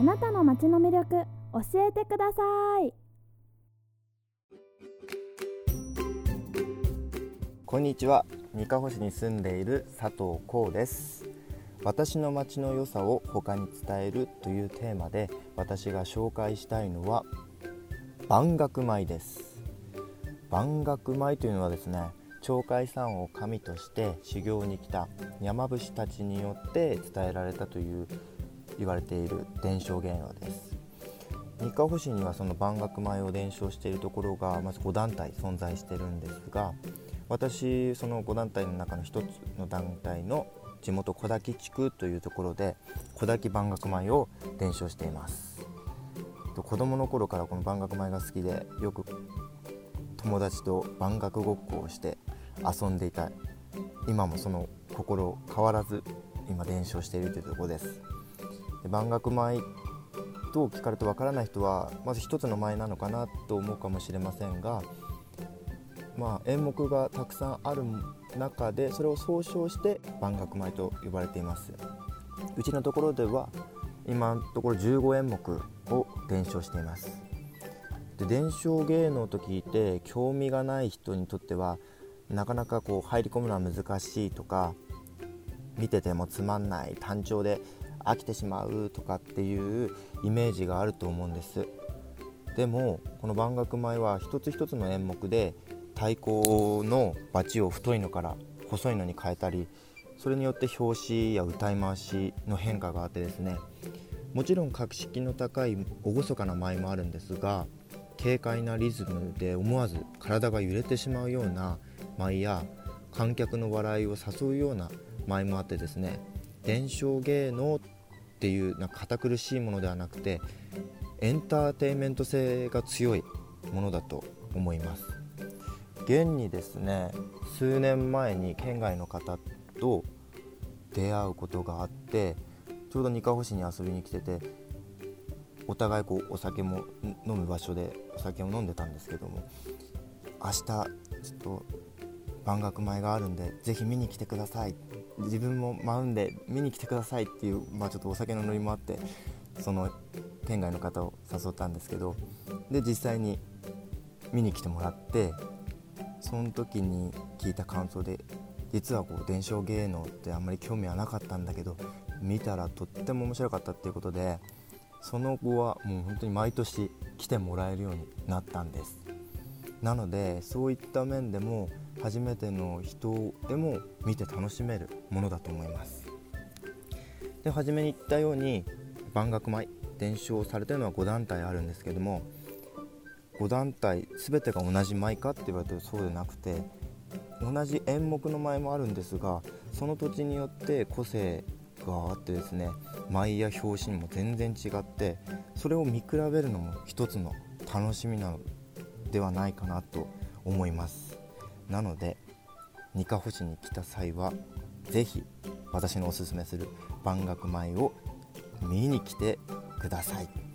あなたの街の魅力教えてください。こんにちは。三河市に住んでいる佐藤光です。私の街の良さを他に伝えるというテーマで私が紹介したいのは万学米です。万学米というのはですね鳥海山を神として修行に来た山伏たちによって伝えられたという言われている伝承芸能です。三河市にはその万学米を伝承しているところがまず5団体存在してるんですが私その5団体の中の1つの団体の地元小滝地区というところで小滝万学米を伝承しています。子供の頃からこの万学米が好きでよく友達と万学ごっこをして遊んでいた。今もその心変わらず今伝承しているというところです。で万学米と聞かれてわからない人はまず一つの舞なのかなと思うかもしれませんが、まあ、演目がたくさんある中でそれを総称して万学舞と呼ばれています。うちのところでは今のところ15演目を伝承しています。で伝承芸能と聞いて興味がない人にとってはなかなかこう入り込むのは難しいとか見ててもつまんない単調で飽きてしまうとかっていうイメージがあると思うんです。でもこの万学米は一つ一つの演目で太鼓のバチを太いのから細いのに変えたりそれによって拍子や歌い回しの変化があってですね。もちろん格式の高い厳かな舞もあるんですが軽快なリズムで思わず体が揺れてしまうような舞や観客の笑いを誘うような舞もあってですね。伝承芸能っていうなんか堅苦しいものではなくてエンターテインメント性が強いものだと思います。現にですね数年前に県外の方と出会うことがあってちょうど二河星に遊びに来ててお互いこうお酒も飲む場所でお酒を飲んでたんですけども明日ちょっと万学米があるんでぜひ見に来てください。自分も舞うんで見に来てくださいっていう、まあ、ちょっとお酒のノリもあってその県外の方を誘ったんですけどで実際に見に来てもらってその時に聞いた感想で実はこう伝承芸能ってあんまり興味はなかったんだけど見たらとっても面白かったっていうことでその後はもう本当に毎年来てもらえるようになったんです。なのでそういった面でも初めての人でも見て楽しめるものだと思います。で初めに言ったように万学米伝承されてるのは5団体あるんですけども5団体全てが同じ舞かって言われてるそうでなくて同じ演目の舞もあるんですがその土地によって個性があってですね舞や表紙にも全然違ってそれを見比べるのも一つの楽しみなのではないかなと思いますなのでニカホ市に来た際は是非私のおすすめする万学米を見に来てください。